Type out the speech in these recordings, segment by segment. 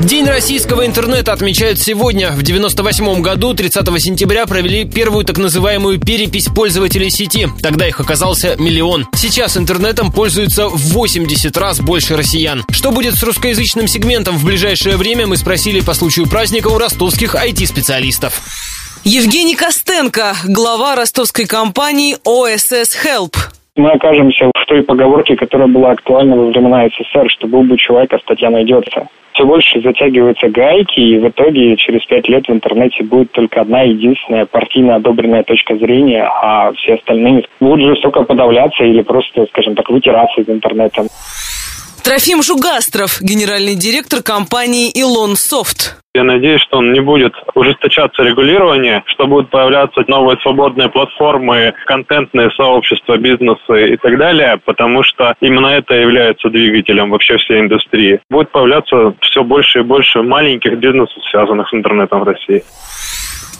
День российского интернета отмечают сегодня. В 98 году, 30 сентября, провели первую так называемую перепись пользователей сети. Тогда их оказался миллион. Сейчас интернетом пользуются в 80 раз больше россиян. Что будет с русскоязычным сегментом в ближайшее время, мы спросили по случаю праздника у ростовских IT-специалистов. Евгений Костенко, глава ростовской компании OSS Help мы окажемся в той поговорке, которая была актуальна во времена СССР, что был бы человек, а статья найдется. Все больше затягиваются гайки, и в итоге через пять лет в интернете будет только одна единственная партийно одобренная точка зрения, а все остальные будут жестоко подавляться или просто, скажем так, вытираться из интернета. Трофим Жугастров, генеральный директор компании Илон Софт. Я надеюсь, что он не будет ужесточаться регулирование, что будут появляться новые свободные платформы, контентные сообщества, бизнесы и так далее, потому что именно это является двигателем вообще всей индустрии. Будет появляться все больше и больше маленьких бизнесов, связанных с интернетом в России.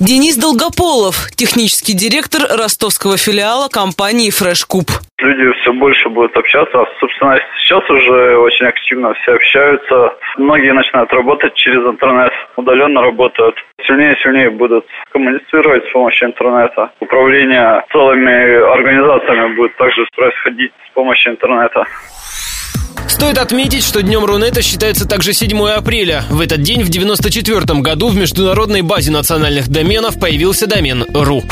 Денис Долгополов, технический директор ростовского филиала компании Fresh Coop. Люди все больше будут общаться. Собственно, сейчас уже очень активно все общаются. Многие начинают работать через интернет, удаленно работают. Сильнее и сильнее будут коммуницировать с помощью интернета. Управление целыми организациями будет также происходить с помощью интернета. Стоит отметить, что днем Рунета считается также 7 апреля. В этот день, в 1994 году, в международной базе национальных доменов появился домен .ру.